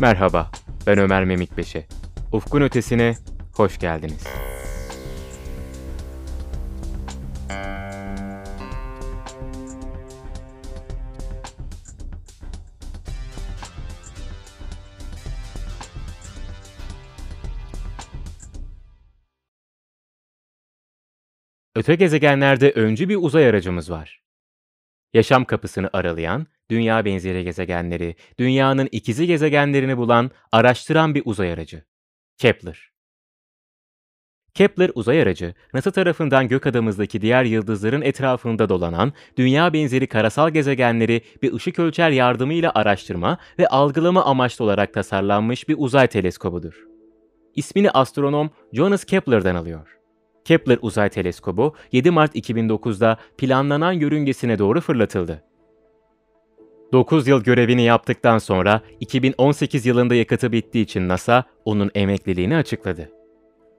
Merhaba, ben Ömer Memikbeşe. Ufkun Ötesi'ne hoş geldiniz. Öte gezegenlerde öncü bir uzay aracımız var. Yaşam kapısını aralayan, dünya benzeri gezegenleri, dünyanın ikizi gezegenlerini bulan, araştıran bir uzay aracı. Kepler. Kepler uzay aracı, NASA tarafından gök adamızdaki diğer yıldızların etrafında dolanan, dünya benzeri karasal gezegenleri bir ışık ölçer yardımıyla araştırma ve algılama amaçlı olarak tasarlanmış bir uzay teleskobudur. İsmini astronom Johannes Kepler'den alıyor. Kepler Uzay Teleskobu 7 Mart 2009'da planlanan yörüngesine doğru fırlatıldı. 9 yıl görevini yaptıktan sonra 2018 yılında yakıtı bittiği için NASA onun emekliliğini açıkladı.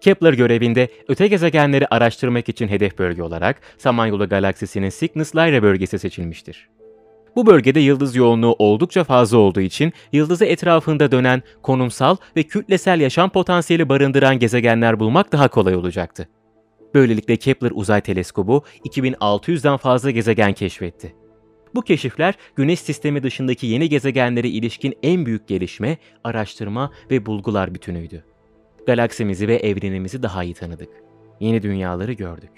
Kepler görevinde öte gezegenleri araştırmak için hedef bölge olarak Samanyolu galaksisinin Cygnus-Lyra bölgesi seçilmiştir. Bu bölgede yıldız yoğunluğu oldukça fazla olduğu için yıldızı etrafında dönen konumsal ve kütlesel yaşam potansiyeli barındıran gezegenler bulmak daha kolay olacaktı. Böylelikle Kepler Uzay Teleskobu 2600'den fazla gezegen keşfetti. Bu keşifler Güneş sistemi dışındaki yeni gezegenlere ilişkin en büyük gelişme, araştırma ve bulgular bütünüydü. Galaksimizi ve evrenimizi daha iyi tanıdık. Yeni dünyaları gördük.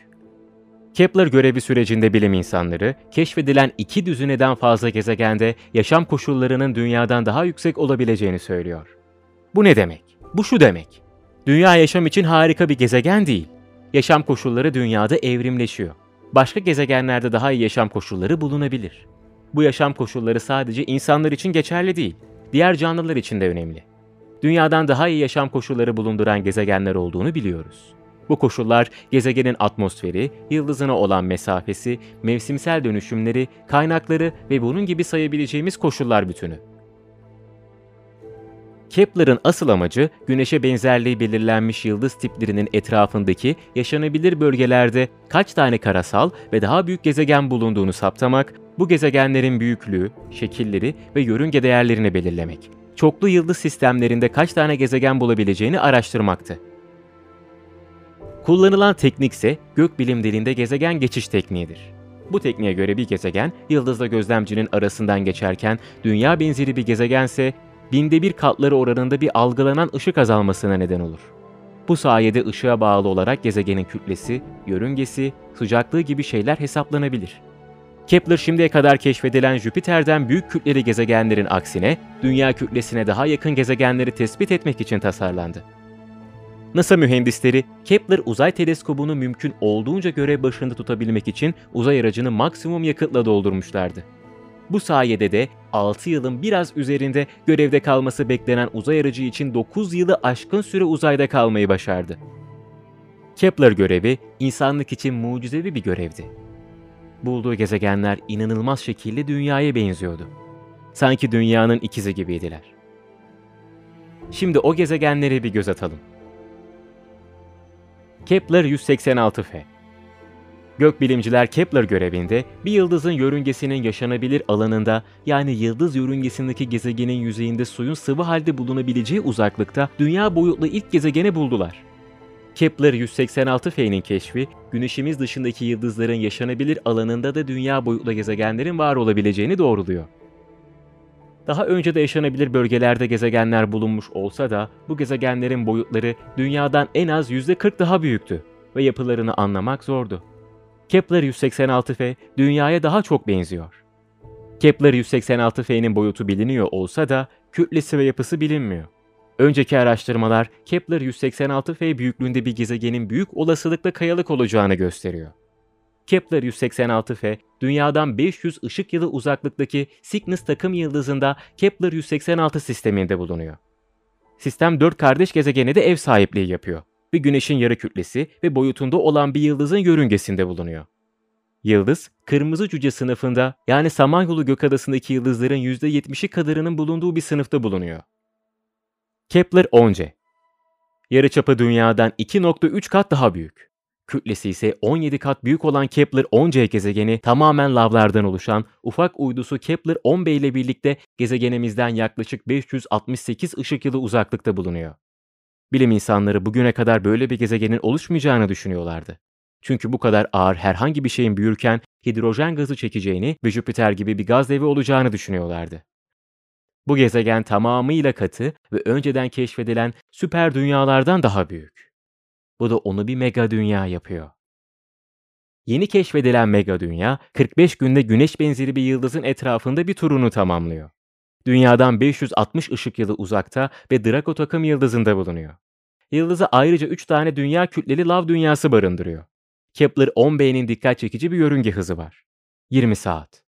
Kepler görevi sürecinde bilim insanları, keşfedilen iki düzineden fazla gezegende yaşam koşullarının dünyadan daha yüksek olabileceğini söylüyor. Bu ne demek? Bu şu demek. Dünya yaşam için harika bir gezegen değil yaşam koşulları dünyada evrimleşiyor. Başka gezegenlerde daha iyi yaşam koşulları bulunabilir. Bu yaşam koşulları sadece insanlar için geçerli değil, diğer canlılar için de önemli. Dünyadan daha iyi yaşam koşulları bulunduran gezegenler olduğunu biliyoruz. Bu koşullar gezegenin atmosferi, yıldızına olan mesafesi, mevsimsel dönüşümleri, kaynakları ve bunun gibi sayabileceğimiz koşullar bütünü. Kepler'ın asıl amacı Güneş'e benzerliği belirlenmiş yıldız tiplerinin etrafındaki yaşanabilir bölgelerde kaç tane karasal ve daha büyük gezegen bulunduğunu saptamak, bu gezegenlerin büyüklüğü, şekilleri ve yörünge değerlerini belirlemek. Çoklu yıldız sistemlerinde kaç tane gezegen bulabileceğini araştırmaktı. Kullanılan teknik ise gökbilim dilinde gezegen geçiş tekniğidir. Bu tekniğe göre bir gezegen, yıldızla gözlemcinin arasından geçerken dünya benzeri bir gezegense binde bir katları oranında bir algılanan ışık azalmasına neden olur. Bu sayede ışığa bağlı olarak gezegenin kütlesi, yörüngesi, sıcaklığı gibi şeyler hesaplanabilir. Kepler şimdiye kadar keşfedilen Jüpiter'den büyük kütleli gezegenlerin aksine dünya kütlesine daha yakın gezegenleri tespit etmek için tasarlandı. NASA mühendisleri Kepler uzay teleskobunu mümkün olduğunca görev başında tutabilmek için uzay aracını maksimum yakıtla doldurmuşlardı. Bu sayede de 6 yılın biraz üzerinde görevde kalması beklenen uzay aracı için 9 yılı aşkın süre uzayda kalmayı başardı. Kepler görevi insanlık için mucizevi bir görevdi. Bulduğu gezegenler inanılmaz şekilde dünyaya benziyordu. Sanki dünyanın ikizi gibiydiler. Şimdi o gezegenlere bir göz atalım. Kepler 186f Gökbilimciler Kepler görevinde bir yıldızın yörüngesinin yaşanabilir alanında yani yıldız yörüngesindeki gezegenin yüzeyinde suyun sıvı halde bulunabileceği uzaklıkta dünya boyutlu ilk gezegeni buldular. Kepler 186f'nin keşfi, güneşimiz dışındaki yıldızların yaşanabilir alanında da dünya boyutlu gezegenlerin var olabileceğini doğruluyor. Daha önce de yaşanabilir bölgelerde gezegenler bulunmuş olsa da bu gezegenlerin boyutları dünyadan en az %40 daha büyüktü ve yapılarını anlamak zordu. Kepler 186f Dünya'ya daha çok benziyor. Kepler 186f'nin boyutu biliniyor olsa da kütlesi ve yapısı bilinmiyor. Önceki araştırmalar Kepler 186f büyüklüğünde bir gezegenin büyük olasılıkla kayalık olacağını gösteriyor. Kepler 186f, Dünya'dan 500 ışık yılı uzaklıktaki Cygnus takım yıldızında Kepler 186 sisteminde bulunuyor. Sistem 4 kardeş gezegene de ev sahipliği yapıyor ve Güneş'in yarı kütlesi ve boyutunda olan bir yıldızın yörüngesinde bulunuyor. Yıldız, kırmızı cüce sınıfında yani Samanyolu Gökadası'ndaki yıldızların %70'i kadarının bulunduğu bir sınıfta bulunuyor. Kepler 10c Yarıçapı Dünya'dan 2.3 kat daha büyük. kütlesi ise 17 kat büyük olan Kepler-10c gezegeni tamamen lavlardan oluşan ufak uydusu Kepler-10b ile birlikte gezegenimizden yaklaşık 568 ışık yılı uzaklıkta bulunuyor. Bilim insanları bugüne kadar böyle bir gezegenin oluşmayacağını düşünüyorlardı. Çünkü bu kadar ağır herhangi bir şeyin büyürken hidrojen gazı çekeceğini ve Jüpiter gibi bir gaz devi olacağını düşünüyorlardı. Bu gezegen tamamıyla katı ve önceden keşfedilen süper dünyalardan daha büyük. Bu da onu bir mega dünya yapıyor. Yeni keşfedilen mega dünya 45 günde güneş benzeri bir yıldızın etrafında bir turunu tamamlıyor. Dünyadan 560 ışık yılı uzakta ve Draco takım yıldızında bulunuyor. Yıldızı ayrıca 3 tane dünya kütleli lav dünyası barındırıyor. Kepler-10b'nin dikkat çekici bir yörünge hızı var. 20 saat.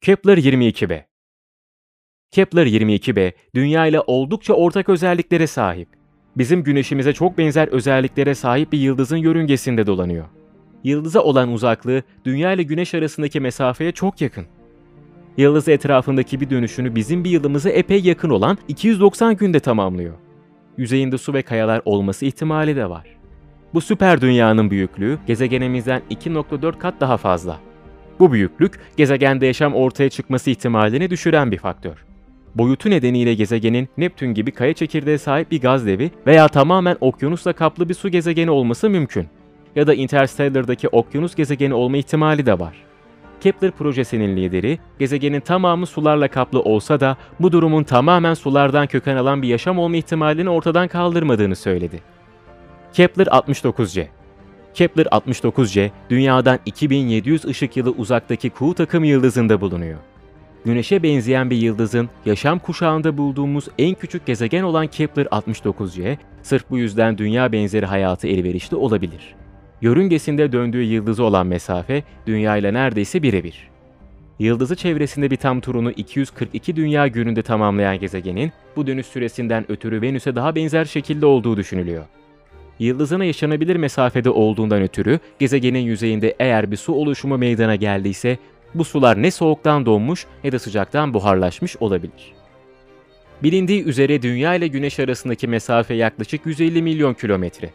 Kepler-22b Kepler-22b, Dünya ile oldukça ortak özelliklere sahip. Bizim güneşimize çok benzer özelliklere sahip bir yıldızın yörüngesinde dolanıyor. Yıldıza olan uzaklığı Dünya ile Güneş arasındaki mesafeye çok yakın. Yıldız etrafındaki bir dönüşünü bizim bir yılımıza epey yakın olan 290 günde tamamlıyor. Yüzeyinde su ve kayalar olması ihtimali de var. Bu süper dünyanın büyüklüğü gezegenimizden 2.4 kat daha fazla. Bu büyüklük gezegende yaşam ortaya çıkması ihtimalini düşüren bir faktör. Boyutu nedeniyle gezegenin Neptün gibi kaya çekirdeğe sahip bir gaz devi veya tamamen okyanusla kaplı bir su gezegeni olması mümkün. Ya da Interstellar'daki okyanus gezegeni olma ihtimali de var. Kepler projesinin lideri, gezegenin tamamı sularla kaplı olsa da bu durumun tamamen sulardan köken alan bir yaşam olma ihtimalini ortadan kaldırmadığını söyledi. Kepler 69c Kepler 69c, Dünya'dan 2700 ışık yılı uzaktaki Kuğu takım yıldızında bulunuyor. Güneş'e benzeyen bir yıldızın yaşam kuşağında bulduğumuz en küçük gezegen olan Kepler 69c, sırf bu yüzden dünya benzeri hayatı elverişli olabilir. Yörüngesinde döndüğü yıldızı olan mesafe Dünya ile neredeyse birebir. Yıldızı çevresinde bir tam turunu 242 dünya gününde tamamlayan gezegenin bu dönüş süresinden ötürü Venüs'e daha benzer şekilde olduğu düşünülüyor. Yıldızına yaşanabilir mesafede olduğundan ötürü gezegenin yüzeyinde eğer bir su oluşumu meydana geldiyse bu sular ne soğuktan donmuş ne de sıcaktan buharlaşmış olabilir. Bilindiği üzere Dünya ile Güneş arasındaki mesafe yaklaşık 150 milyon kilometre.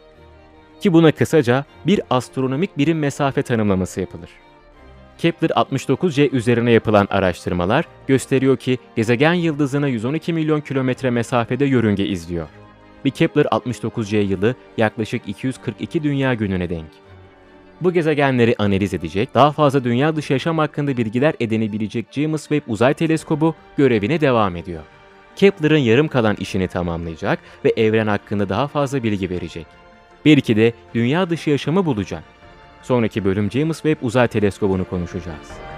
Ki buna kısaca bir astronomik birim mesafe tanımlaması yapılır. Kepler 69c üzerine yapılan araştırmalar gösteriyor ki gezegen yıldızına 112 milyon kilometre mesafede yörünge izliyor. Bir Kepler 69c yılı yaklaşık 242 dünya gününe denk. Bu gezegenleri analiz edecek, daha fazla dünya dışı yaşam hakkında bilgiler edinebilecek James Webb Uzay Teleskobu görevine devam ediyor. Kepler'ın yarım kalan işini tamamlayacak ve evren hakkında daha fazla bilgi verecek. Belki de dünya dışı yaşamı bulacak. Sonraki bölüm James Webb Uzay Teleskobu'nu konuşacağız.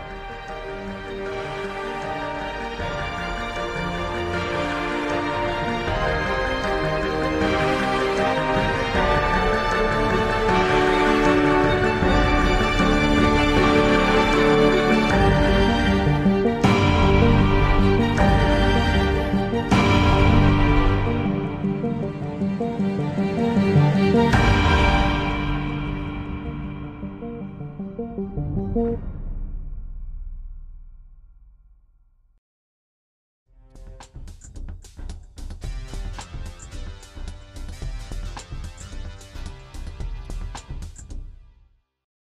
呼